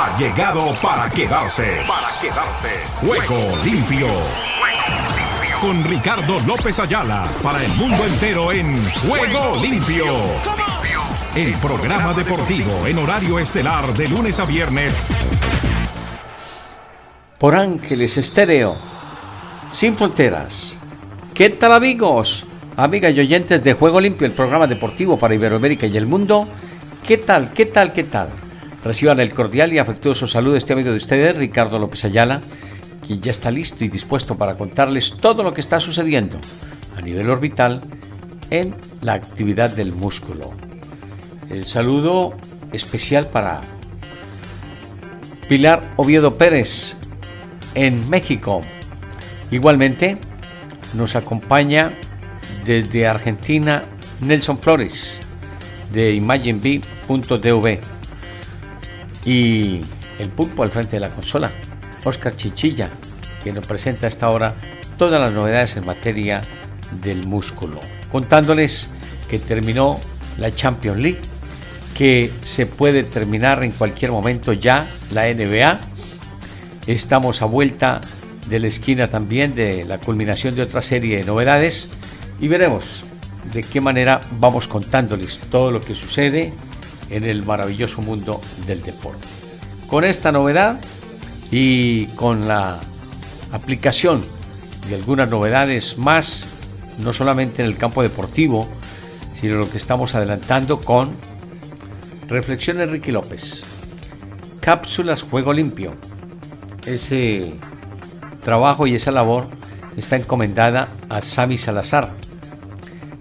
ha llegado para quedarse. Para quedarse. Juego limpio. Con Ricardo López Ayala para el mundo entero en Juego limpio. El programa deportivo en horario estelar de lunes a viernes. Por Ángeles Estéreo. Sin fronteras. ¿Qué tal amigos? Amigas y oyentes de Juego Limpio, el programa deportivo para Iberoamérica y el mundo. ¿Qué tal? ¿Qué tal? ¿Qué tal? Reciban el cordial y afectuoso saludo de este amigo de ustedes, Ricardo López Ayala, quien ya está listo y dispuesto para contarles todo lo que está sucediendo a nivel orbital en la actividad del músculo. El saludo especial para Pilar Oviedo Pérez en México. Igualmente nos acompaña desde Argentina Nelson Flores de ImagineB.dv y el pulpo al frente de la consola, Oscar Chichilla, quien nos presenta a esta hora todas las novedades en materia del músculo, contándoles que terminó la Champions League, que se puede terminar en cualquier momento ya la NBA. Estamos a vuelta de la esquina también de la culminación de otra serie de novedades y veremos de qué manera vamos contándoles todo lo que sucede en el maravilloso mundo del deporte. Con esta novedad y con la aplicación de algunas novedades más, no solamente en el campo deportivo, sino lo que estamos adelantando con Reflexiones Ricky López, Cápsulas Juego Limpio. Ese trabajo y esa labor está encomendada a Sami Salazar,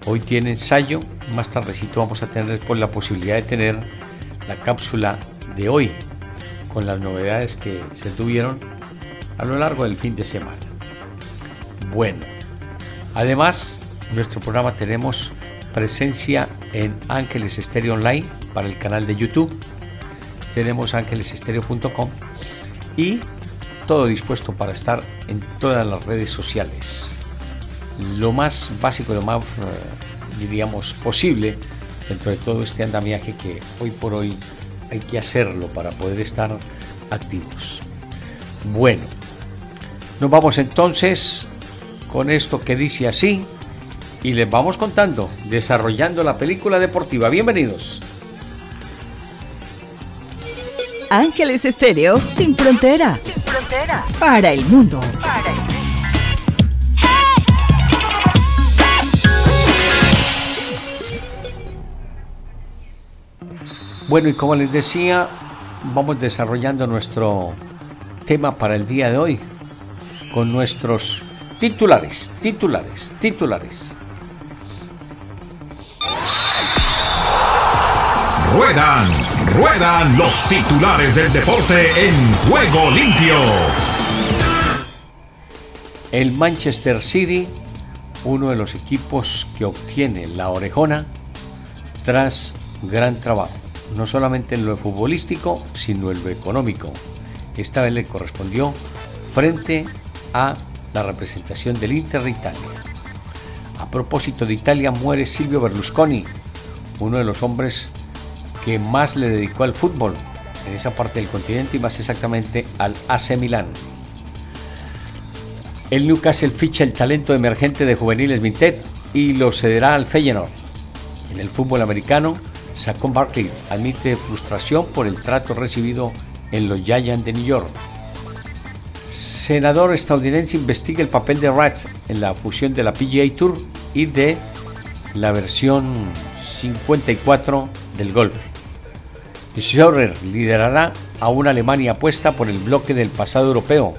Hoy tiene ensayo, más tardecito vamos a tener después la posibilidad de tener la cápsula de hoy con las novedades que se tuvieron a lo largo del fin de semana. Bueno, además, nuestro programa tenemos presencia en Ángeles Estéreo Online para el canal de YouTube. Tenemos ángelesestéreo.com y todo dispuesto para estar en todas las redes sociales lo más básico, lo más, eh, diríamos, posible dentro de todo este andamiaje que hoy por hoy hay que hacerlo para poder estar activos. Bueno, nos vamos entonces con esto que dice así y les vamos contando, desarrollando la película deportiva. Bienvenidos. Ángeles Estéreo sin frontera. Sin frontera. Para el mundo. Para el mundo. Bueno, y como les decía, vamos desarrollando nuestro tema para el día de hoy con nuestros titulares, titulares, titulares. Ruedan, ruedan los titulares del deporte en juego limpio. El Manchester City, uno de los equipos que obtiene la orejona tras gran trabajo no solamente en lo futbolístico, sino en lo económico. Esta vez le correspondió frente a la representación del Inter de Italia. A propósito de Italia, muere Silvio Berlusconi, uno de los hombres que más le dedicó al fútbol en esa parte del continente y más exactamente al AC Milán. El Newcastle ficha el talento emergente de juveniles Mintet y lo cederá al Feyenoord. En el fútbol americano, Saquon Barkley admite frustración por el trato recibido en los Giants de New York. Senador estadounidense investiga el papel de Rat en la fusión de la PGA Tour y de la versión 54 del golf. Schaurer liderará a una Alemania apuesta por el bloque del pasado europeo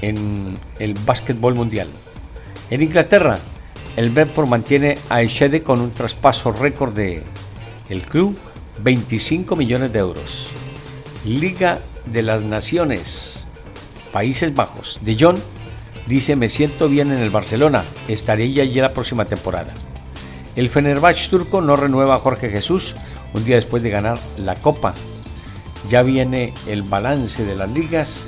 en el básquetbol mundial. En Inglaterra, el Bedford mantiene a Eshede con un traspaso récord de el club 25 millones de euros. Liga de las Naciones, Países Bajos. De Jong dice me siento bien en el Barcelona, estaré ya allí la próxima temporada. El Fenerbahce turco no renueva a Jorge Jesús un día después de ganar la Copa. Ya viene el balance de las ligas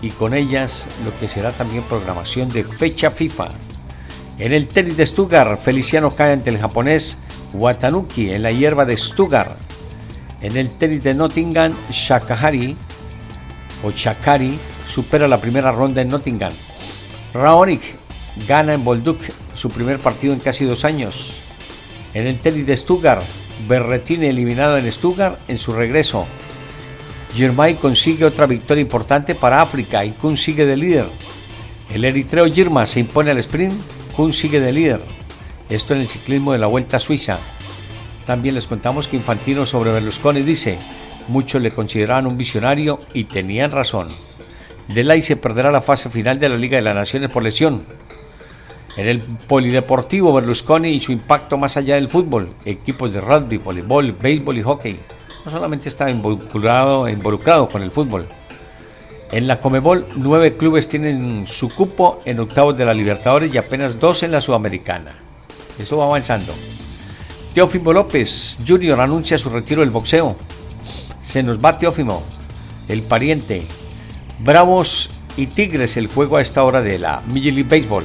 y con ellas lo que será también programación de fecha FIFA. En el tenis de Stuttgart, Feliciano cae ante el japonés Watanuki en la hierba de Stuttgart. En el tenis de Nottingham, Shakahari Ochakari supera la primera ronda en Nottingham. Raonic gana en Bolduc su primer partido en casi dos años. En el tenis de Stuttgart, Berretini eliminado en Stuttgart en su regreso. Girmay consigue otra victoria importante para África y Kun sigue de líder. El eritreo Girma se impone al sprint, Kun sigue de líder. Esto en el ciclismo de la Vuelta a Suiza. También les contamos que Infantino sobre Berlusconi dice, muchos le consideraban un visionario y tenían razón. Delay se perderá la fase final de la Liga de las Naciones por lesión. En el polideportivo Berlusconi y su impacto más allá del fútbol, equipos de rugby, voleibol, béisbol y hockey. No solamente está involucrado, involucrado con el fútbol. En la Comebol, nueve clubes tienen su cupo en octavos de la Libertadores y apenas dos en la Sudamericana. Eso va avanzando. Teófimo López Jr. anuncia su retiro del boxeo. Se nos va Teófimo, el pariente. Bravos y Tigres, el juego a esta hora de la Major League Baseball.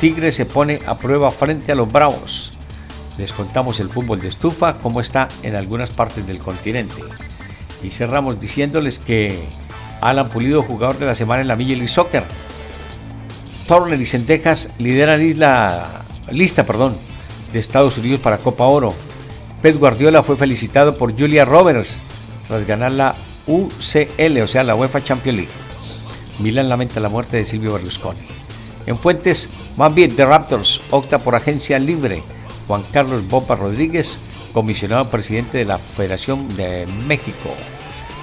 Tigres se pone a prueba frente a los Bravos. Les contamos el fútbol de estufa, cómo está en algunas partes del continente. Y cerramos diciéndoles que Alan Pulido, jugador de la semana en la Major League Soccer. Turner y Centejas lideran la lista perdón, de Estados Unidos para Copa Oro. Pep Guardiola fue felicitado por Julia Roberts tras ganar la UCL, o sea, la UEFA Champions League. Milan lamenta la muerte de Silvio Berlusconi. En Fuentes, más bien Raptors opta por agencia libre. Juan Carlos Bopa Rodríguez, comisionado presidente de la Federación de México.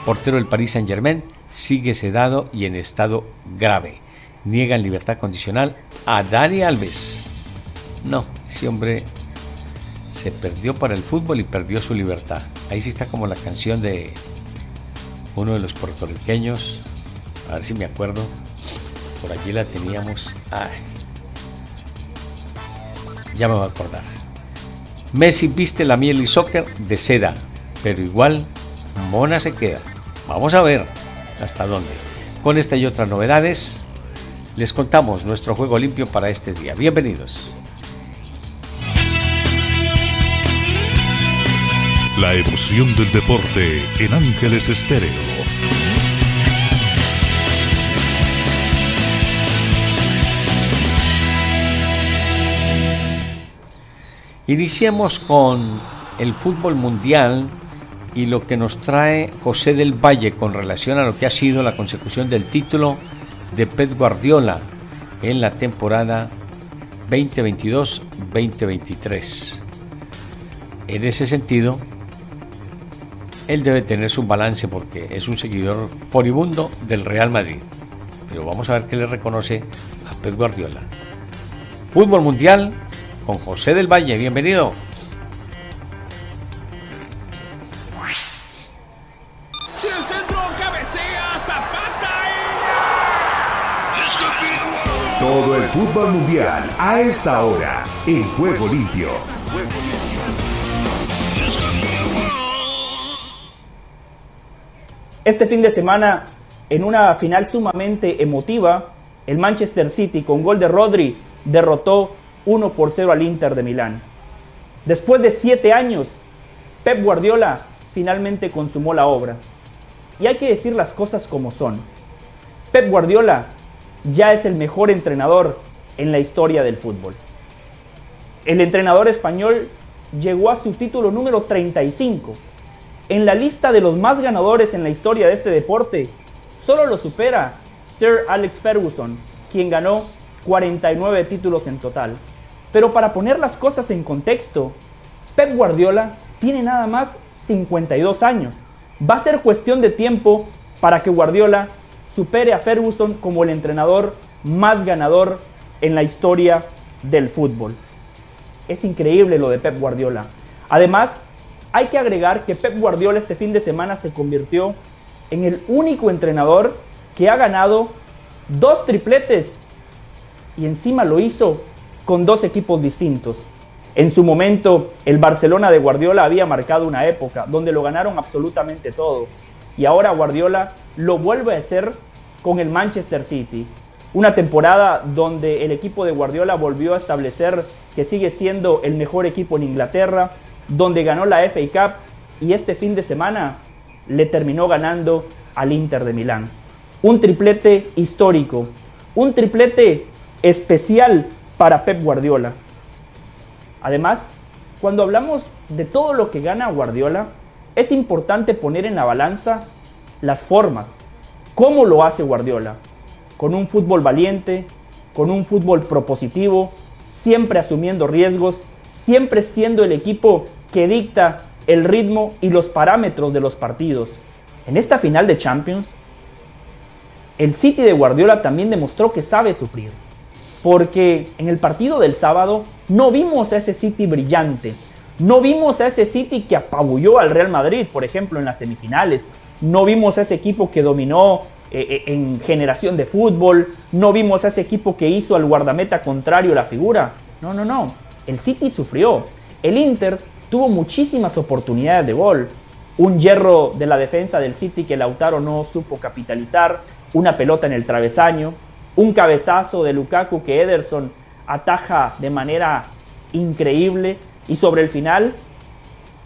Portero del Paris Saint Germain, sigue sedado y en estado grave. Niegan libertad condicional a Dani Alves. No, ese hombre se perdió para el fútbol y perdió su libertad. Ahí sí está como la canción de uno de los puertorriqueños, a ver si me acuerdo, por allí la teníamos. Ay, ya me voy a acordar. Messi viste la miel y soccer de seda, pero igual Mona se queda. Vamos a ver hasta dónde. Con esta y otras novedades, les contamos nuestro juego limpio para este día. Bienvenidos. La emoción del deporte en Ángeles Estéreo. Iniciemos con el fútbol mundial y lo que nos trae José del Valle con relación a lo que ha sido la consecución del título de Pep Guardiola en la temporada 2022-2023. En ese sentido, él debe tener su balance porque es un seguidor furibundo del Real Madrid. Pero vamos a ver qué le reconoce a Pep Guardiola. Fútbol Mundial con José del Valle, bienvenido. Todo el fútbol mundial a esta hora en Juego Limpio. Este fin de semana, en una final sumamente emotiva, el Manchester City con gol de Rodri derrotó 1 por 0 al Inter de Milán. Después de siete años, Pep Guardiola finalmente consumó la obra. Y hay que decir las cosas como son. Pep Guardiola ya es el mejor entrenador en la historia del fútbol. El entrenador español llegó a su título número 35 en la lista de los más ganadores en la historia de este deporte, solo lo supera Sir Alex Ferguson, quien ganó 49 títulos en total. Pero para poner las cosas en contexto, Pep Guardiola tiene nada más 52 años. Va a ser cuestión de tiempo para que Guardiola supere a Ferguson como el entrenador más ganador en la historia del fútbol. Es increíble lo de Pep Guardiola. Además, hay que agregar que Pep Guardiola este fin de semana se convirtió en el único entrenador que ha ganado dos tripletes y encima lo hizo con dos equipos distintos. En su momento, el Barcelona de Guardiola había marcado una época donde lo ganaron absolutamente todo. Y ahora Guardiola lo vuelve a hacer con el Manchester City. Una temporada donde el equipo de Guardiola volvió a establecer que sigue siendo el mejor equipo en Inglaterra, donde ganó la FA Cup y este fin de semana le terminó ganando al Inter de Milán. un triplete histórico, un triplete especial para Pep Guardiola. Además, cuando hablamos de todo lo que gana Guardiola, es importante poner en la balanza las formas. ¿Cómo lo hace Guardiola? Con un fútbol valiente, con un fútbol propositivo, siempre asumiendo riesgos, siempre siendo el equipo que dicta el ritmo y los parámetros de los partidos. En esta final de Champions, el City de Guardiola también demostró que sabe sufrir. Porque en el partido del sábado no vimos a ese City brillante. No vimos a ese City que apabulló al Real Madrid, por ejemplo, en las semifinales. No vimos a ese equipo que dominó eh, eh, en generación de fútbol. No vimos a ese equipo que hizo al guardameta contrario la figura. No, no, no. El City sufrió. El Inter tuvo muchísimas oportunidades de gol. Un hierro de la defensa del City que Lautaro no supo capitalizar una pelota en el travesaño, un cabezazo de Lukaku que Ederson ataja de manera increíble y sobre el final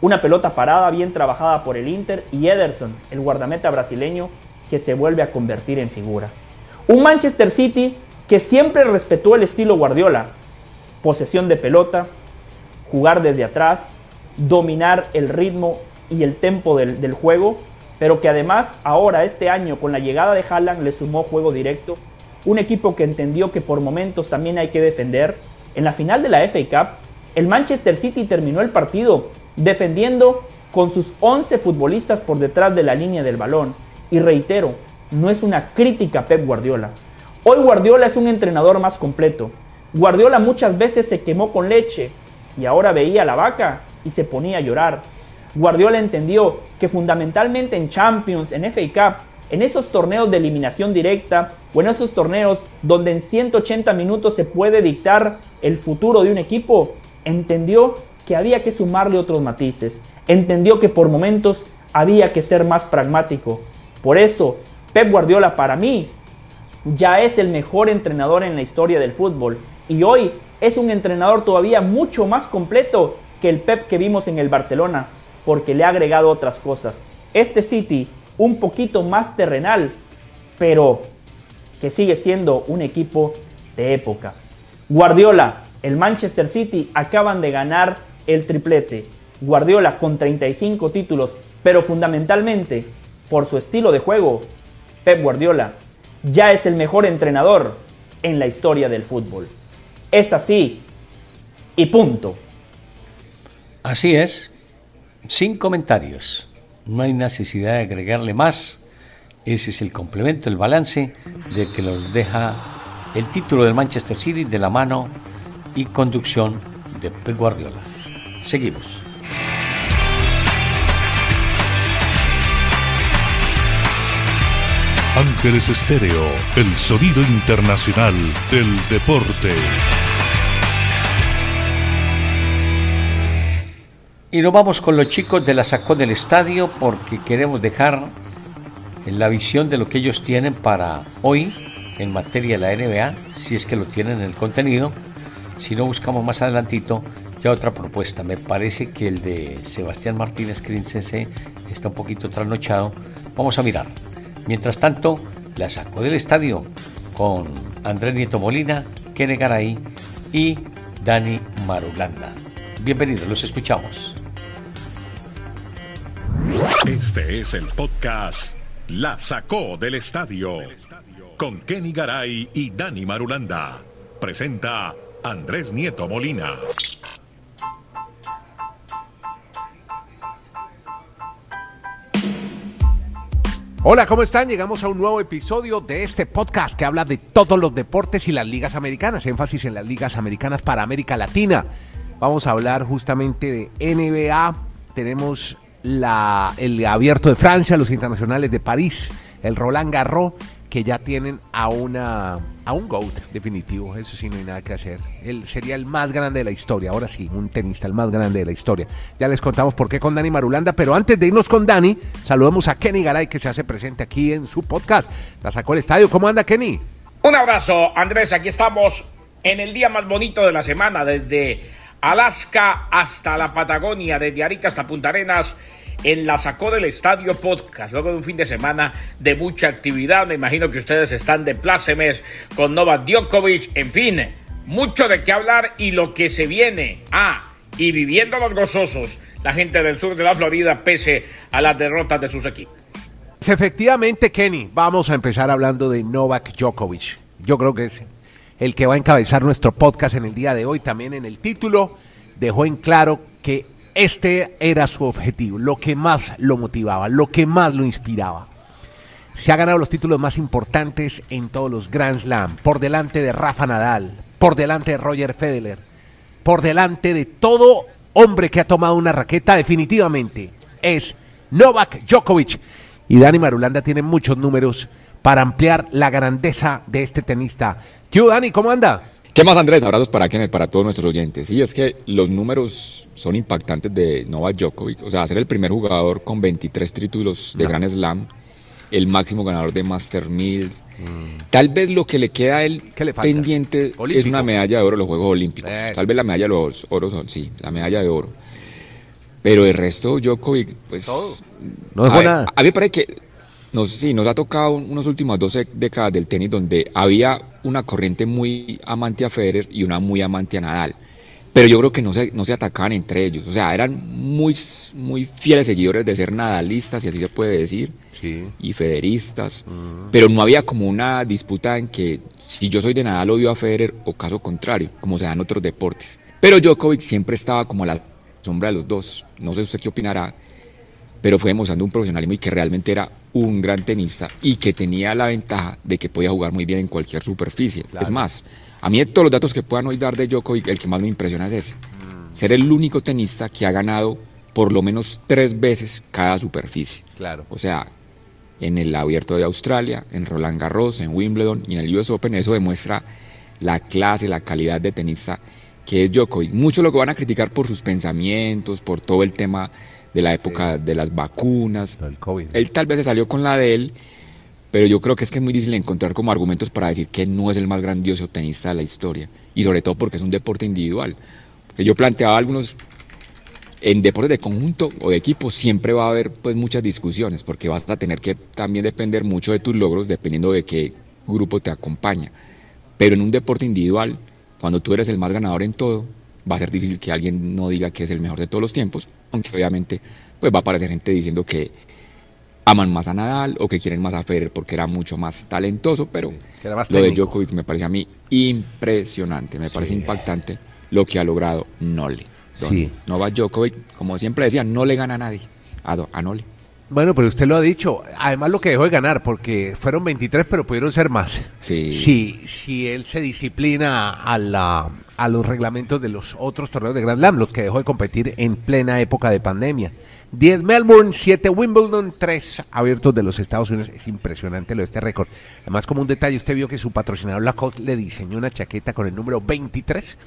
una pelota parada bien trabajada por el Inter y Ederson, el guardameta brasileño, que se vuelve a convertir en figura. Un Manchester City que siempre respetó el estilo Guardiola, posesión de pelota, jugar desde atrás, dominar el ritmo y el tempo del, del juego pero que además ahora, este año, con la llegada de Haaland, le sumó juego directo. Un equipo que entendió que por momentos también hay que defender. En la final de la FA Cup, el Manchester City terminó el partido defendiendo con sus 11 futbolistas por detrás de la línea del balón. Y reitero, no es una crítica Pep Guardiola. Hoy Guardiola es un entrenador más completo. Guardiola muchas veces se quemó con leche y ahora veía a la vaca y se ponía a llorar. Guardiola entendió que fundamentalmente en Champions, en FA Cup, en esos torneos de eliminación directa o en esos torneos donde en 180 minutos se puede dictar el futuro de un equipo, entendió que había que sumarle otros matices. Entendió que por momentos había que ser más pragmático. Por eso, Pep Guardiola para mí ya es el mejor entrenador en la historia del fútbol y hoy es un entrenador todavía mucho más completo que el Pep que vimos en el Barcelona porque le ha agregado otras cosas. Este City, un poquito más terrenal, pero que sigue siendo un equipo de época. Guardiola, el Manchester City acaban de ganar el triplete. Guardiola con 35 títulos, pero fundamentalmente por su estilo de juego, Pep Guardiola ya es el mejor entrenador en la historia del fútbol. Es así y punto. Así es, sin comentarios. No hay necesidad de agregarle más. Ese es el complemento, el balance de que los deja el título del Manchester City de la mano y conducción de Pep Guardiola. Seguimos. Ángeles Estéreo, el sonido internacional del deporte. Y nos vamos con los chicos de la Sacó del Estadio porque queremos dejar la visión de lo que ellos tienen para hoy en materia de la NBA, si es que lo tienen en el contenido. Si no, buscamos más adelantito ya otra propuesta. Me parece que el de Sebastián Martínez Crincense está un poquito trasnochado. Vamos a mirar. Mientras tanto, la Sacó del Estadio con Andrés Nieto Molina, Kene Garay y Dani Marulanda. Bienvenidos, los escuchamos. Este es el podcast La Sacó del Estadio con Kenny Garay y Dani Marulanda. Presenta Andrés Nieto Molina. Hola, ¿cómo están? Llegamos a un nuevo episodio de este podcast que habla de todos los deportes y las ligas americanas, énfasis en las ligas americanas para América Latina. Vamos a hablar justamente de NBA. Tenemos la, el abierto de Francia, los internacionales de París, el Roland Garros, que ya tienen a una a un GOAT definitivo, eso sí no hay nada que hacer. Él sería el más grande de la historia, ahora sí, un tenista, el más grande de la historia. Ya les contamos por qué con Dani Marulanda, pero antes de irnos con Dani, saludemos a Kenny Garay que se hace presente aquí en su podcast. La sacó el estadio. ¿Cómo anda Kenny? Un abrazo, Andrés, aquí estamos en el día más bonito de la semana, desde Alaska hasta la Patagonia, desde Arica hasta Punta Arenas en la Sacó del Estadio Podcast, luego de un fin de semana de mucha actividad. Me imagino que ustedes están de plácemes con Novak Djokovic, en fin, mucho de qué hablar y lo que se viene. Ah, y viviendo los gozosos, la gente del sur de la Florida, pese a las derrotas de sus equipos. Efectivamente, Kenny, vamos a empezar hablando de Novak Djokovic. Yo creo que es el que va a encabezar nuestro podcast en el día de hoy. También en el título dejó en claro que este era su objetivo, lo que más lo motivaba, lo que más lo inspiraba. Se ha ganado los títulos más importantes en todos los Grand Slam, por delante de Rafa Nadal, por delante de Roger Federer, por delante de todo hombre que ha tomado una raqueta, definitivamente es Novak Djokovic. Y Dani Marulanda tiene muchos números para ampliar la grandeza de este tenista. ¿Qué Dani? ¿Cómo anda? ¿Qué más, Andrés? Abrazos para Kenneth, para todos nuestros oyentes. Sí, es que los números son impactantes de Novak Djokovic. O sea, ser el primer jugador con 23 títulos de Grand Slam, el máximo ganador de Master 1000. Mm. Tal vez lo que le queda a él pendiente es una medalla de oro en los Juegos Olímpicos. Eh. Tal vez la medalla de los oros, sí, la medalla de oro. Pero el resto, Djokovic, pues. No es buena. A mí me parece que nos, sí, nos ha tocado unas últimas 12 décadas del tenis donde había una corriente muy amante a Federer y una muy amante a Nadal. Pero yo creo que no se, no se atacaban entre ellos. O sea, eran muy, muy fieles seguidores de ser nadalistas, si así se puede decir, y federistas. Pero no había como una disputa en que si yo soy de Nadal odio a Federer o caso contrario, como se da en otros deportes. Pero Djokovic siempre estaba como a la sombra de los dos. No sé usted qué opinará pero fue demostrando un profesionalismo y que realmente era un gran tenista y que tenía la ventaja de que podía jugar muy bien en cualquier superficie. Es más, a mí de todos los datos que puedan hoy dar de Djokovic, el que más me impresiona es ese. Mm. Ser el único tenista que ha ganado por lo menos tres veces cada superficie. Claro. O sea, en el Abierto de Australia, en Roland Garros, en Wimbledon y en el US Open, eso demuestra la clase, la calidad de tenista que es Djokovic. Muchos lo van a criticar por sus pensamientos, por todo el tema de la época de las vacunas. Él tal vez se salió con la de él, pero yo creo que es que es muy difícil encontrar como argumentos para decir que no es el más grandioso tenista de la historia. Y sobre todo porque es un deporte individual. Porque yo planteaba algunos en deportes de conjunto o de equipo siempre va a haber pues muchas discusiones porque vas a tener que también depender mucho de tus logros dependiendo de qué grupo te acompaña. Pero en un deporte individual, cuando tú eres el más ganador en todo, va a ser difícil que alguien no diga que es el mejor de todos los tiempos, aunque obviamente pues va a aparecer gente diciendo que aman más a Nadal o que quieren más a Federer porque era mucho más talentoso, pero lo de Djokovic me parece a mí impresionante, me parece impactante lo que ha logrado Nole. Sí. Novak Djokovic, como siempre decía, no le gana a nadie, a, a Nole. Bueno, pero usted lo ha dicho. Además, lo que dejó de ganar, porque fueron 23, pero pudieron ser más. Sí. Si, si él se disciplina a, la, a los reglamentos de los otros torneos de Grand Slam, los que dejó de competir en plena época de pandemia. 10 Melbourne, 7 Wimbledon, 3 abiertos de los Estados Unidos. Es impresionante lo de este récord. Además, como un detalle, usted vio que su patrocinador Lacoste le diseñó una chaqueta con el número 23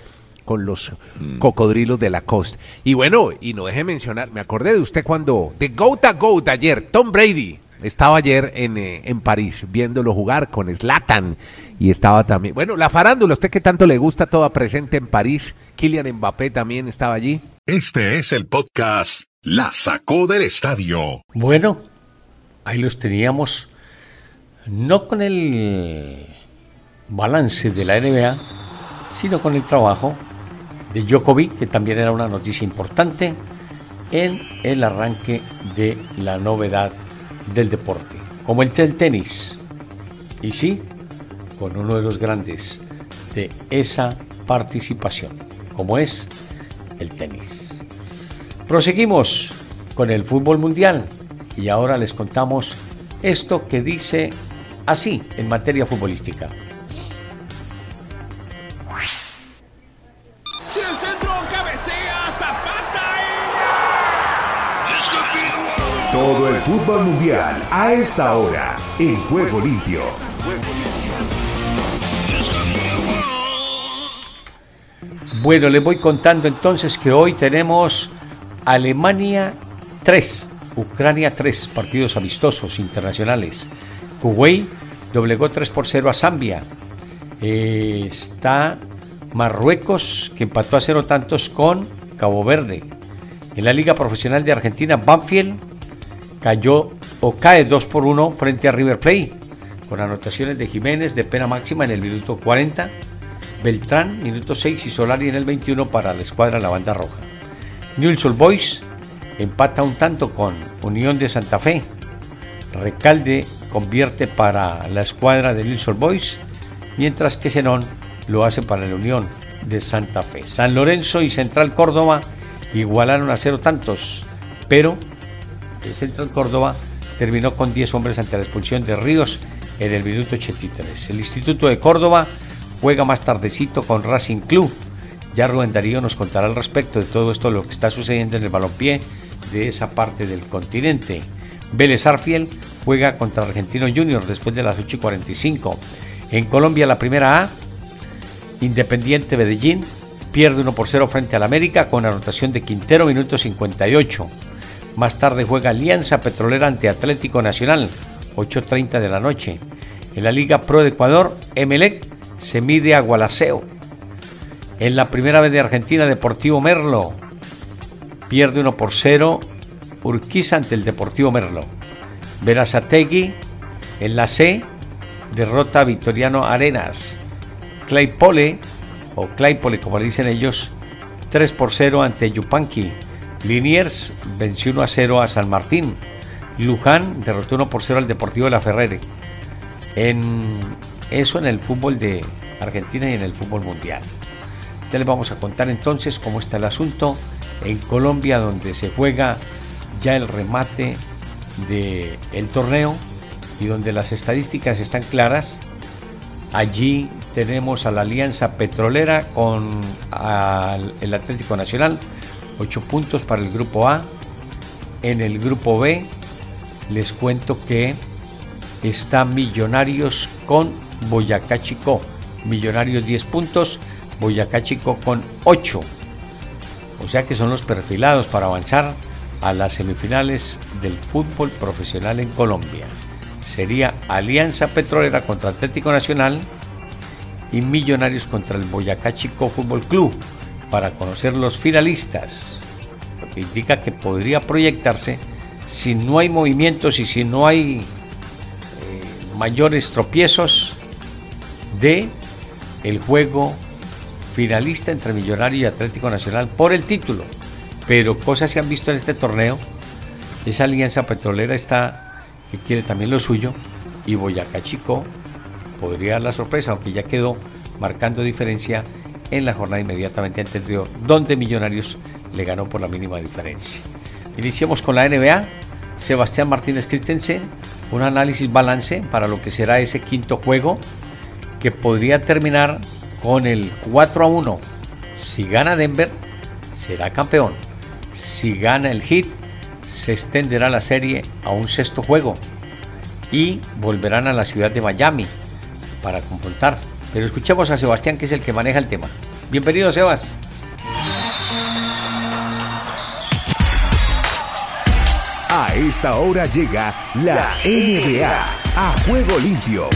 con los mm. cocodrilos de la costa. Y bueno, y no deje mencionar, me acordé de usted cuando, de Goat a Goat ayer, Tom Brady estaba ayer en, eh, en París viéndolo jugar con Slatan y estaba también, bueno, la farándula, usted que tanto le gusta, toda presente en París, Kylian Mbappé también estaba allí. Este es el podcast La sacó del estadio. Bueno, ahí los teníamos, no con el balance de la NBA, sino con el trabajo de Djokovic, que también era una noticia importante en el arranque de la novedad del deporte, como el tenis. Y sí, con uno de los grandes de esa participación, como es el tenis. Proseguimos con el fútbol mundial y ahora les contamos esto que dice así en materia futbolística. Todo el fútbol mundial a esta hora en Juego Limpio. Bueno, les voy contando entonces que hoy tenemos Alemania 3, Ucrania 3, partidos amistosos internacionales. Kuwait doblegó 3 por 0 a Zambia. Eh, está Marruecos que empató a cero tantos con Cabo Verde. En la Liga Profesional de Argentina, Banfield cayó o cae 2 por 1 frente a River Plate, con anotaciones de Jiménez de pena máxima en el minuto 40, Beltrán, minuto 6 y Solari en el 21 para la escuadra La Banda Roja. Newell's Boys empata un tanto con Unión de Santa Fe. Recalde convierte para la escuadra de Newell's Boys, mientras que Zenón lo hace para la Unión de Santa Fe. San Lorenzo y Central Córdoba igualaron a cero tantos, pero el Central Córdoba terminó con 10 hombres ante la expulsión de Ríos en el minuto 83. El Instituto de Córdoba juega más tardecito con Racing Club. Ya Rubén Darío nos contará al respecto de todo esto, lo que está sucediendo en el balompié de esa parte del continente. Vélez Arfiel juega contra Argentino Junior después de las 8 y 45. En Colombia la primera A, Independiente Medellín pierde 1 por 0 frente al América con anotación de Quintero, minuto 58. Más tarde juega Alianza Petrolera ante Atlético Nacional, 8.30 de la noche. En la Liga Pro de Ecuador, Emelec se mide a Gualaceo. En la primera vez de Argentina, Deportivo Merlo pierde 1 por 0 Urquiza ante el Deportivo Merlo. Verazategui en la C derrota a Victoriano Arenas. Claypole, o Claypole como le dicen ellos, 3 por 0 ante Yupanqui. Liniers venció 1 a 0 a San Martín. Luján derrotó 1 por 0 al Deportivo de la Ferrere. En eso en el fútbol de Argentina y en el fútbol mundial. Ya les vamos a contar entonces cómo está el asunto en Colombia, donde se juega ya el remate del el torneo y donde las estadísticas están claras. Allí tenemos a la Alianza Petrolera con el Atlético Nacional, 8 puntos para el grupo A. En el grupo B les cuento que está Millonarios con Boyacá Chico. Millonarios 10 puntos, Boyacá Chico con 8. O sea que son los perfilados para avanzar a las semifinales del fútbol profesional en Colombia. Sería Alianza Petrolera contra Atlético Nacional y Millonarios contra el Boyacá Chico Fútbol Club para conocer los finalistas. Lo que indica que podría proyectarse si no hay movimientos y si no hay eh, mayores tropiezos de el juego finalista entre Millonario y Atlético Nacional por el título. Pero cosas se han visto en este torneo. Esa alianza petrolera está que quiere también lo suyo y Boyacá Chico podría dar la sorpresa, aunque ya quedó marcando diferencia en la jornada inmediatamente anterior, donde Millonarios le ganó por la mínima diferencia. Iniciamos con la NBA. Sebastián Martínez Christensen, un análisis balance para lo que será ese quinto juego que podría terminar con el 4 a 1. Si gana Denver, será campeón. Si gana el Heat, se extenderá la serie a un sexto juego y volverán a la ciudad de Miami para confrontar. Pero escuchemos a Sebastián, que es el que maneja el tema. Bienvenido, Sebas. A esta hora llega la NBA a juego limpio.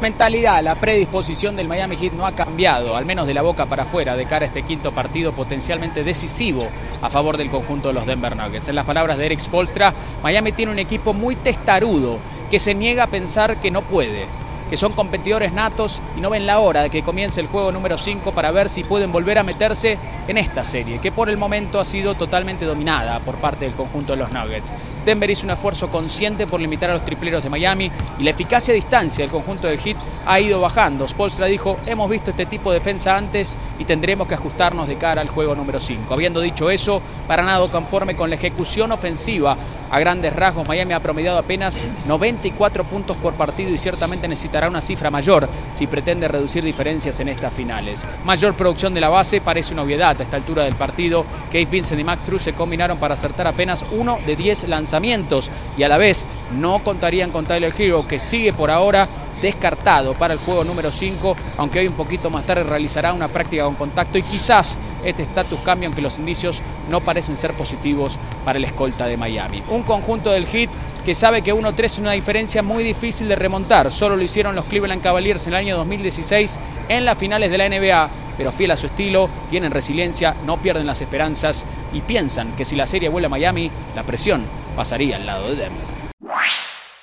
Mentalidad, la predisposición del Miami Heat no ha cambiado, al menos de la boca para afuera, de cara a este quinto partido potencialmente decisivo a favor del conjunto de los Denver Nuggets. En las palabras de Eric Spolstra, Miami tiene un equipo muy testarudo que se niega a pensar que no puede, que son competidores natos y no ven la hora de que comience el juego número 5 para ver si pueden volver a meterse en esta serie, que por el momento ha sido totalmente dominada por parte del conjunto de los Nuggets. Denver hizo un esfuerzo consciente por limitar a los tripleros de Miami y la eficacia a distancia del conjunto del Heat ha ido bajando. Spolstra dijo, hemos visto este tipo de defensa antes y tendremos que ajustarnos de cara al juego número 5. Habiendo dicho eso, para nada conforme con la ejecución ofensiva a grandes rasgos, Miami ha promediado apenas 94 puntos por partido y ciertamente necesitará una cifra mayor si pretende reducir diferencias en estas finales. Mayor producción de la base parece una obviedad a esta altura del partido. Kate Vincent y Max Drew se combinaron para acertar apenas uno de 10 lanzamientos y a la vez no contarían con Tyler Hero que sigue por ahora descartado para el juego número 5, aunque hoy un poquito más tarde realizará una práctica con contacto y quizás este estatus cambie, aunque los indicios no parecen ser positivos para el escolta de Miami. Un conjunto del hit que sabe que 1-3 es una diferencia muy difícil de remontar. Solo lo hicieron los Cleveland Cavaliers en el año 2016 en las finales de la NBA pero fiel a su estilo, tienen resiliencia, no pierden las esperanzas y piensan que si la serie vuelve a Miami, la presión pasaría al lado de Denver.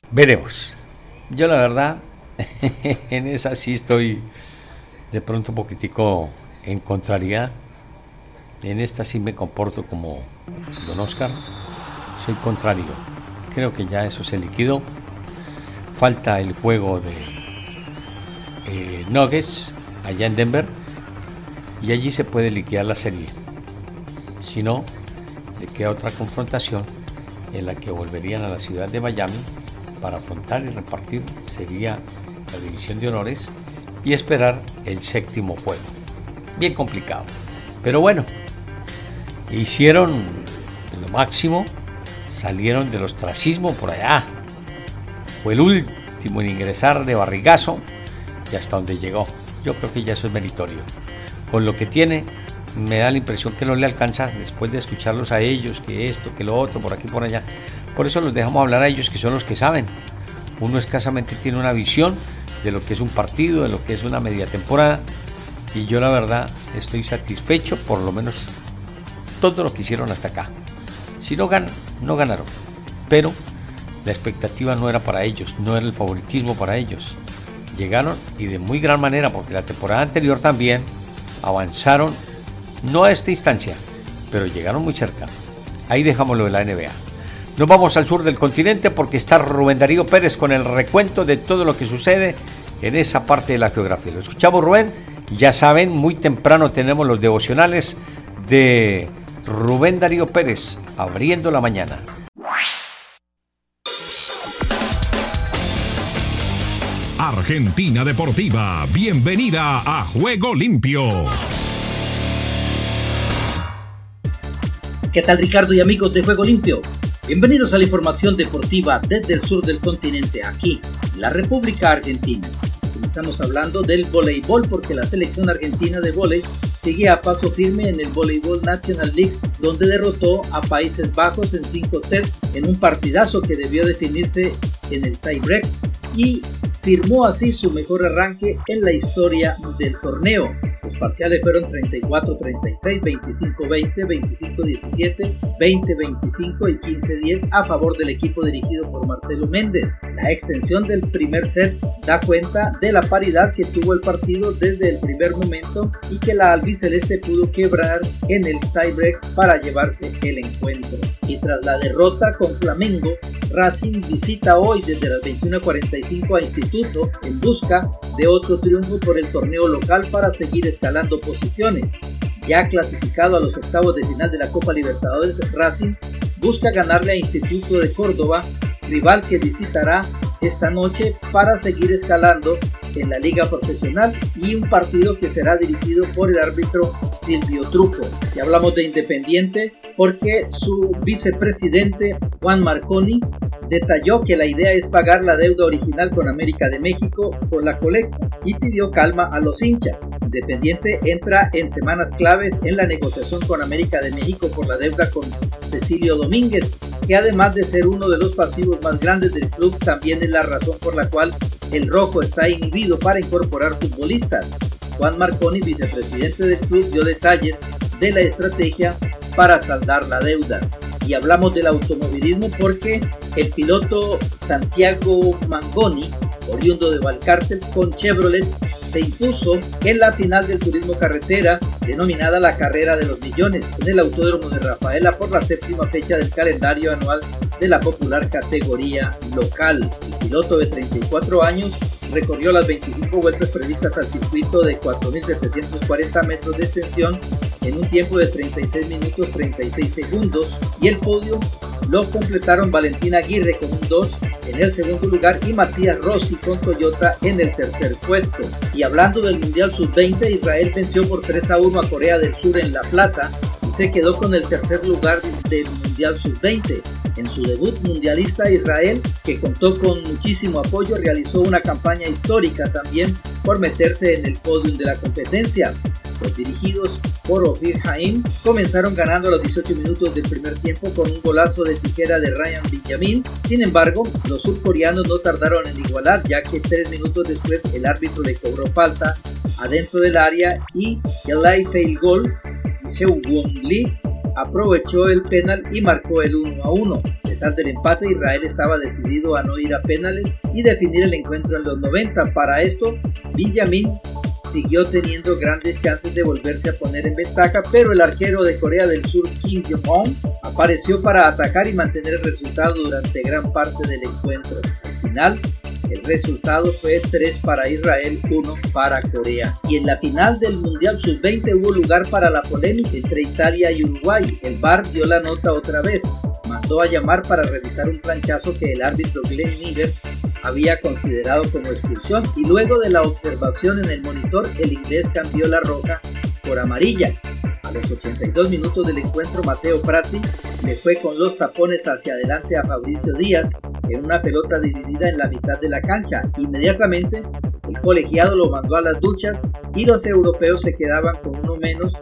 Veremos. Yo la verdad, en esa sí estoy de pronto un poquitico en contrariedad. En esta sí me comporto como don Oscar. Soy contrario. Creo que ya eso se liquidó. Falta el juego de eh, Nuggets allá en Denver. Y allí se puede liquidar la serie. Si no, le queda otra confrontación en la que volverían a la ciudad de Miami para afrontar y repartir sería la división de honores y esperar el séptimo juego. Bien complicado. Pero bueno, hicieron lo máximo, salieron del ostracismo por allá. Fue el último en ingresar de barrigazo y hasta donde llegó. Yo creo que ya eso es meritorio. Con lo que tiene, me da la impresión que no le alcanza después de escucharlos a ellos, que esto, que lo otro, por aquí, por allá. Por eso los dejamos hablar a ellos, que son los que saben. Uno escasamente tiene una visión de lo que es un partido, de lo que es una media temporada. Y yo la verdad estoy satisfecho, por lo menos todo lo que hicieron hasta acá. Si no ganan, no ganaron. Pero la expectativa no era para ellos, no era el favoritismo para ellos. Llegaron y de muy gran manera, porque la temporada anterior también avanzaron, no a esta instancia, pero llegaron muy cerca. Ahí dejamos lo de la NBA. Nos vamos al sur del continente porque está Rubén Darío Pérez con el recuento de todo lo que sucede en esa parte de la geografía. Lo escuchamos Rubén, ya saben, muy temprano tenemos los devocionales de Rubén Darío Pérez, abriendo la mañana. Argentina Deportiva, bienvenida a Juego Limpio. ¿Qué tal Ricardo y amigos de Juego Limpio? Bienvenidos a la información deportiva desde el sur del continente, aquí, la República Argentina. Estamos hablando del voleibol porque la selección argentina de voleibol sigue a paso firme en el Voleibol National League, donde derrotó a Países Bajos en 5 sets en un partidazo que debió definirse en el tiebreak y firmó así su mejor arranque en la historia del torneo. Los parciales fueron 34-36, 25-20, 25-17, 20-25 y 15-10 a favor del equipo dirigido por Marcelo Méndez. La extensión del primer set da cuenta de la paridad que tuvo el partido desde el primer momento y que la albiceleste pudo quebrar en el tiebreak para llevarse el encuentro. Y tras la derrota con Flamengo, Racing visita hoy desde las 21.45 a Instituto en busca de otro triunfo por el torneo local para seguir escalando posiciones. Ya clasificado a los octavos de final de la Copa Libertadores, Racing busca ganarle a Instituto de Córdoba, rival que visitará esta noche para seguir escalando en la liga profesional y un partido que será dirigido por el árbitro Silvio Truco. Y hablamos de Independiente porque su vicepresidente Juan Marconi detalló que la idea es pagar la deuda original con América de México con la colecta y pidió calma a los hinchas. Independiente entra en semanas claves en la negociación con América de México por la deuda con Cecilio Domínguez, que además de ser uno de los pasivos más grandes del club, también es la razón por la cual el rojo está inhibido para incorporar futbolistas. Juan Marconi, vicepresidente del club, dio detalles de la estrategia para saldar la deuda. Y hablamos del automovilismo porque el piloto Santiago Mangoni, oriundo de Valcárcel con Chevrolet, se impuso en la final del turismo carretera denominada la Carrera de los Millones en el Autódromo de Rafaela por la séptima fecha del calendario anual de la popular categoría local. El piloto de 34 años recorrió las 25 vueltas previstas al circuito de 4.740 metros de extensión en un tiempo de 36 minutos 36 segundos y el podio lo completaron Valentina Aguirre con un 2 en el segundo lugar y Matías Rossi con Toyota en el tercer puesto. Y hablando del Mundial Sub-20, Israel venció por 3 a 1 a Corea del Sur en La Plata se quedó con el tercer lugar del Mundial Sub-20. En su debut mundialista Israel, que contó con muchísimo apoyo, realizó una campaña histórica también por meterse en el podio de la competencia. Los dirigidos por Ofir Haim comenzaron ganando a los 18 minutos del primer tiempo con un golazo de tijera de Ryan Benjamin. Sin embargo, los surcoreanos no tardaron en igualar ya que tres minutos después el árbitro le cobró falta adentro del área y el fail goal. Won Lee aprovechó el penal y marcó el 1 a 1. A pesar del empate, Israel estaba decidido a no ir a penales y definir el encuentro en los 90. Para esto, Benjamin siguió teniendo grandes chances de volverse a poner en ventaja, pero el arquero de Corea del Sur, Kim Jong-un, apareció para atacar y mantener el resultado durante gran parte del encuentro. Al final, el resultado fue 3 para Israel, 1 para Corea. Y en la final del Mundial Sub-20 hubo lugar para la polémica entre Italia y Uruguay. El VAR dio la nota otra vez. Mandó a llamar para revisar un planchazo que el árbitro Glenn Miller había considerado como expulsión y luego de la observación en el monitor el inglés cambió la roja por amarilla. A los 82 minutos del encuentro Mateo Prati le fue con los tapones hacia adelante a Fabricio Díaz en una pelota dividida en la mitad de la cancha. Inmediatamente el colegiado lo mandó a las duchas y los europeos se quedaban con uno menos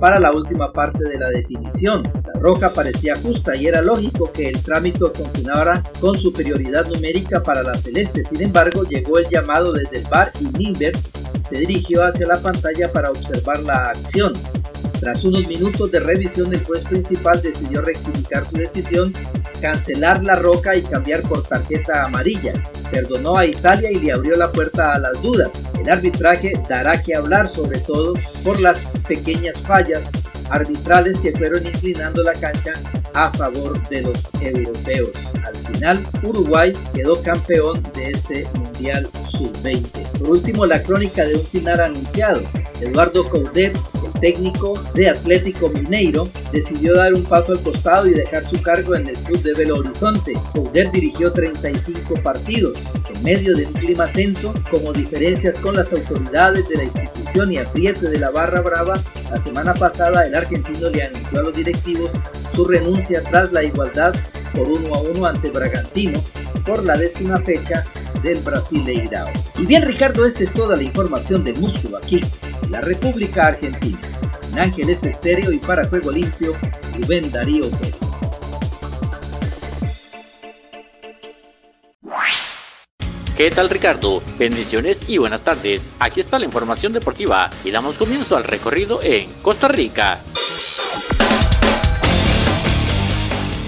para la última parte de la definición. La roja parecía justa y era lógico que el trámite continuara con superioridad numérica para la celeste. Sin embargo, llegó el llamado desde el bar y Nimber se dirigió hacia la pantalla para observar la acción. Tras unos minutos de revisión, el juez principal decidió rectificar su decisión, cancelar la roca y cambiar por tarjeta amarilla. Perdonó a Italia y le abrió la puerta a las dudas. El arbitraje dará que hablar sobre todo por las pequeñas fallas arbitrales que fueron inclinando la cancha a favor de los europeos. Al final, Uruguay quedó campeón de este Mundial Sub-20. Por último, la crónica de un final anunciado. Eduardo Coudet técnico de Atlético Mineiro, decidió dar un paso al costado y dejar su cargo en el club de Belo Horizonte. Couder dirigió 35 partidos. En medio de un clima tenso, como diferencias con las autoridades de la institución y apriete de la barra brava, la semana pasada el argentino le anunció a los directivos su renuncia tras la igualdad por uno a uno ante Bragantino por la décima fecha del Brasileirao. Y bien Ricardo, esta es toda la información de músculo aquí, la República Argentina. En Ángeles Estéreo y para Juego Limpio, Rubén Darío Pérez. ¿Qué tal Ricardo? Bendiciones y buenas tardes. Aquí está la información deportiva y damos comienzo al recorrido en Costa Rica.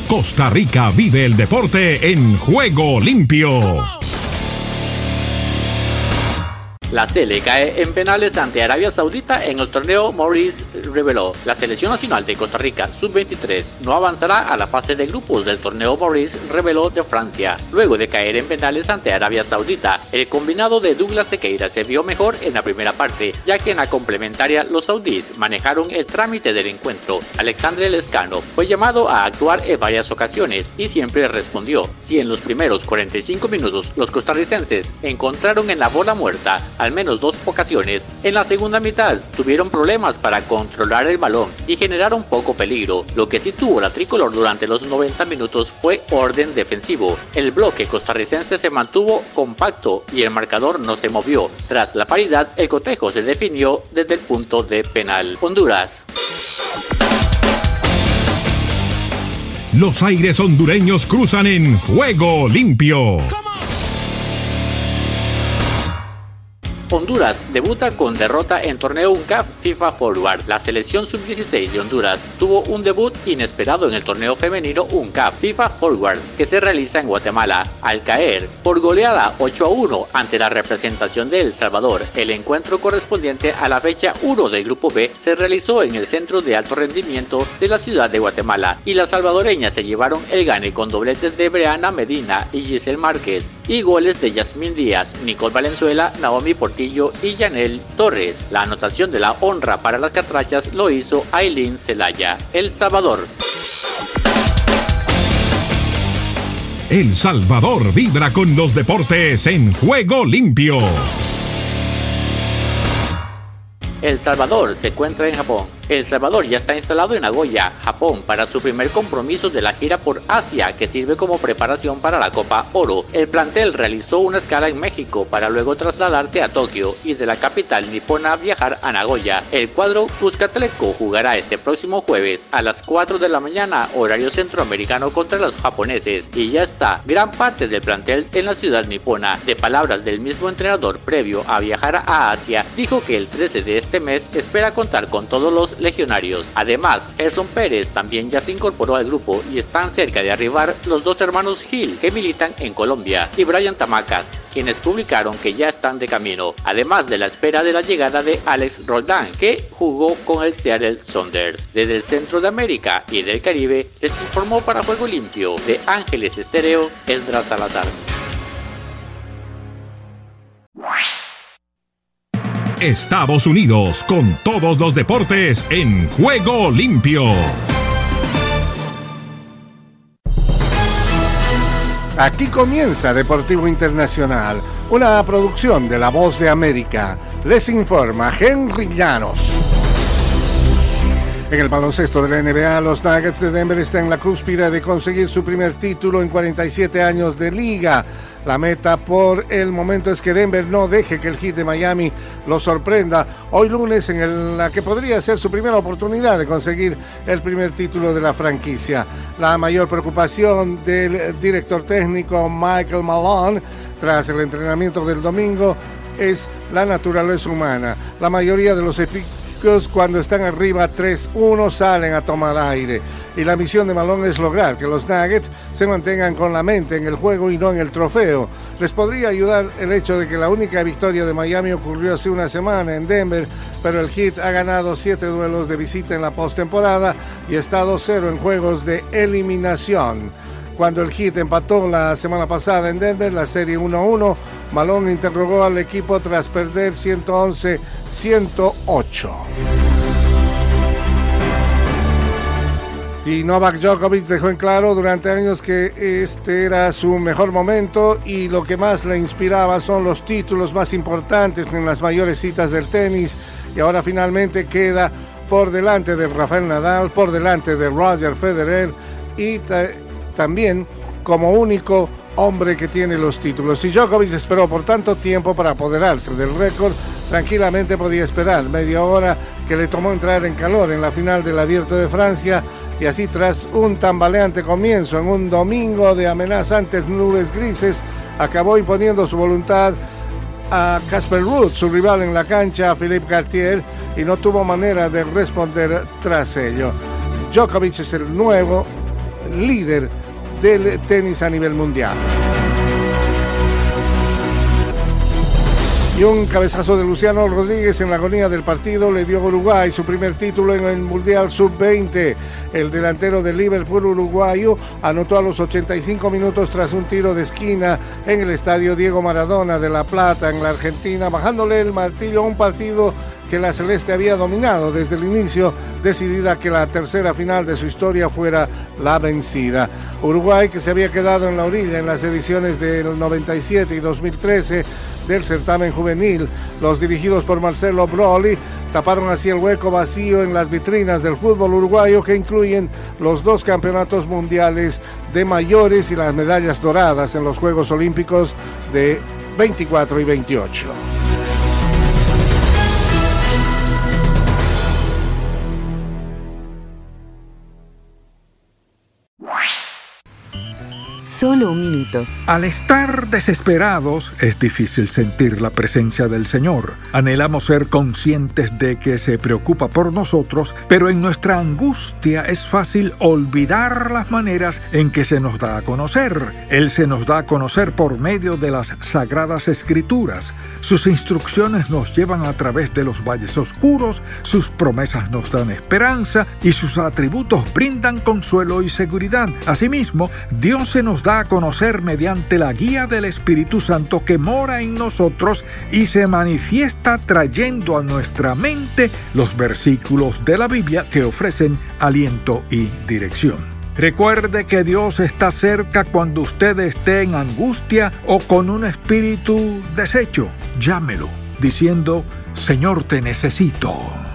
Costa Rica vive el deporte en juego limpio. La Sele cae en penales ante Arabia Saudita en el torneo Maurice reveló. La selección nacional de Costa Rica sub-23 no avanzará a la fase de grupos del torneo Maurice reveló de Francia. Luego de caer en penales ante Arabia Saudita, el combinado de Douglas Sequeira se vio mejor en la primera parte, ya que en la complementaria los saudíes manejaron el trámite del encuentro. Alexandre Lescano fue llamado a actuar en varias ocasiones y siempre respondió. Si en los primeros 45 minutos los costarricenses encontraron en la bola muerta al menos dos ocasiones, en la segunda mitad tuvieron problemas para controlar el balón y generaron poco peligro. Lo que sí tuvo la tricolor durante los 90 minutos fue orden defensivo. El bloque costarricense se mantuvo compacto y el marcador no se movió. Tras la paridad, el cotejo se definió desde el punto de penal. Honduras. Los aires hondureños cruzan en juego limpio. Honduras debuta con derrota en torneo UNCAF FIFA Forward. La selección sub-16 de Honduras tuvo un debut inesperado en el torneo femenino UNCAF FIFA Forward que se realiza en Guatemala al caer por goleada 8 a 1 ante la representación de El Salvador. El encuentro correspondiente a la fecha 1 del grupo B se realizó en el centro de alto rendimiento de la ciudad de Guatemala y las salvadoreñas se llevaron el gane con dobletes de Breana Medina y Giselle Márquez y goles de Yasmín Díaz, Nicole Valenzuela, Naomi Portillo y Janel Torres. La anotación de la honra para las catrachas lo hizo Aileen Celaya, El Salvador. El Salvador vibra con los deportes en juego limpio. El Salvador se encuentra en Japón El Salvador ya está instalado en Nagoya, Japón, para su primer compromiso de la gira por Asia, que sirve como preparación para la Copa Oro. El plantel realizó una escala en México para luego trasladarse a Tokio y de la capital nipona viajar a Nagoya. El cuadro Cuscatleco jugará este próximo jueves a las 4 de la mañana, horario centroamericano contra los japoneses, y ya está gran parte del plantel en la ciudad nipona. De palabras del mismo entrenador previo a viajar a Asia, dijo que el 13 de este mes espera contar con todos los legionarios. Además, Erson Pérez también ya se incorporó al grupo y están cerca de arribar los dos hermanos Gil que militan en Colombia y Brian Tamacas, quienes publicaron que ya están de camino, además de la espera de la llegada de Alex Roldán, que jugó con el Seattle Saunders. Desde el centro de América y del Caribe les informó para Juego Limpio de Ángeles Estéreo Esdras Salazar. Estados Unidos con todos los deportes en juego limpio. Aquí comienza Deportivo Internacional, una producción de La Voz de América. Les informa Henry Llanos. En el baloncesto de la NBA, los Nuggets de Denver están en la cúspide de conseguir su primer título en 47 años de liga. La meta por el momento es que Denver no deje que el hit de Miami lo sorprenda hoy lunes en la que podría ser su primera oportunidad de conseguir el primer título de la franquicia. La mayor preocupación del director técnico Michael Malone tras el entrenamiento del domingo es la naturaleza humana. La mayoría de los cuando están arriba 3-1 salen a tomar aire. Y la misión de Malone es lograr que los Nuggets se mantengan con la mente en el juego y no en el trofeo. Les podría ayudar el hecho de que la única victoria de Miami ocurrió hace una semana en Denver, pero el Heat ha ganado 7 duelos de visita en la postemporada y está 2-0 en juegos de eliminación. Cuando el Heat empató la semana pasada en Denver, la serie 1-1, Malone interrogó al equipo tras perder 111-108. Y Novak Djokovic dejó en claro durante años que este era su mejor momento y lo que más le inspiraba son los títulos más importantes en las mayores citas del tenis y ahora finalmente queda por delante de Rafael Nadal, por delante de Roger Federer y también como único hombre que tiene los títulos. Si Djokovic esperó por tanto tiempo para apoderarse del récord, tranquilamente podía esperar media hora que le tomó entrar en calor en la final del Abierto de Francia y así tras un tambaleante comienzo en un domingo de amenazantes nubes grises, acabó imponiendo su voluntad a Casper Ruud, su rival en la cancha, a Philippe Cartier, y no tuvo manera de responder tras ello. Djokovic es el nuevo líder del tenis a nivel mundial. Y un cabezazo de Luciano Rodríguez en la agonía del partido le dio a Uruguay su primer título en el Mundial Sub-20. El delantero del Liverpool uruguayo anotó a los 85 minutos tras un tiro de esquina en el estadio Diego Maradona de La Plata, en la Argentina, bajándole el martillo a un partido que la Celeste había dominado desde el inicio, decidida que la tercera final de su historia fuera la vencida. Uruguay, que se había quedado en la orilla en las ediciones del 97 y 2013 del certamen juvenil, los dirigidos por Marcelo Broly, taparon así el hueco vacío en las vitrinas del fútbol uruguayo que incluyen los dos campeonatos mundiales de mayores y las medallas doradas en los Juegos Olímpicos de 24 y 28. Solo un minuto. Al estar desesperados es difícil sentir la presencia del Señor. Anhelamos ser conscientes de que se preocupa por nosotros, pero en nuestra angustia es fácil olvidar las maneras en que se nos da a conocer. Él se nos da a conocer por medio de las sagradas escrituras. Sus instrucciones nos llevan a través de los valles oscuros, sus promesas nos dan esperanza y sus atributos brindan consuelo y seguridad. Asimismo, Dios se nos da a conocer mediante la guía del Espíritu Santo que mora en nosotros y se manifiesta trayendo a nuestra mente los versículos de la Biblia que ofrecen aliento y dirección. Recuerde que Dios está cerca cuando usted esté en angustia o con un espíritu deshecho. Llámelo diciendo, Señor, te necesito.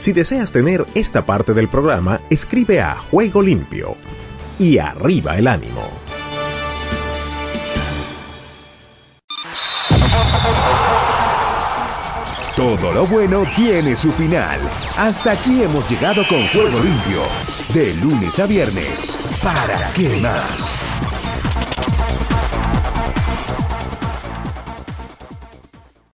Si deseas tener esta parte del programa, escribe a Juego Limpio. Y arriba el ánimo. Todo lo bueno tiene su final. Hasta aquí hemos llegado con Juego Limpio. De lunes a viernes. ¿Para qué más?